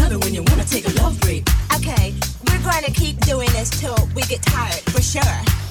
Love it when you wanna take a love break. Okay, we're gonna keep doing this till we get tired, for sure.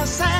gonna say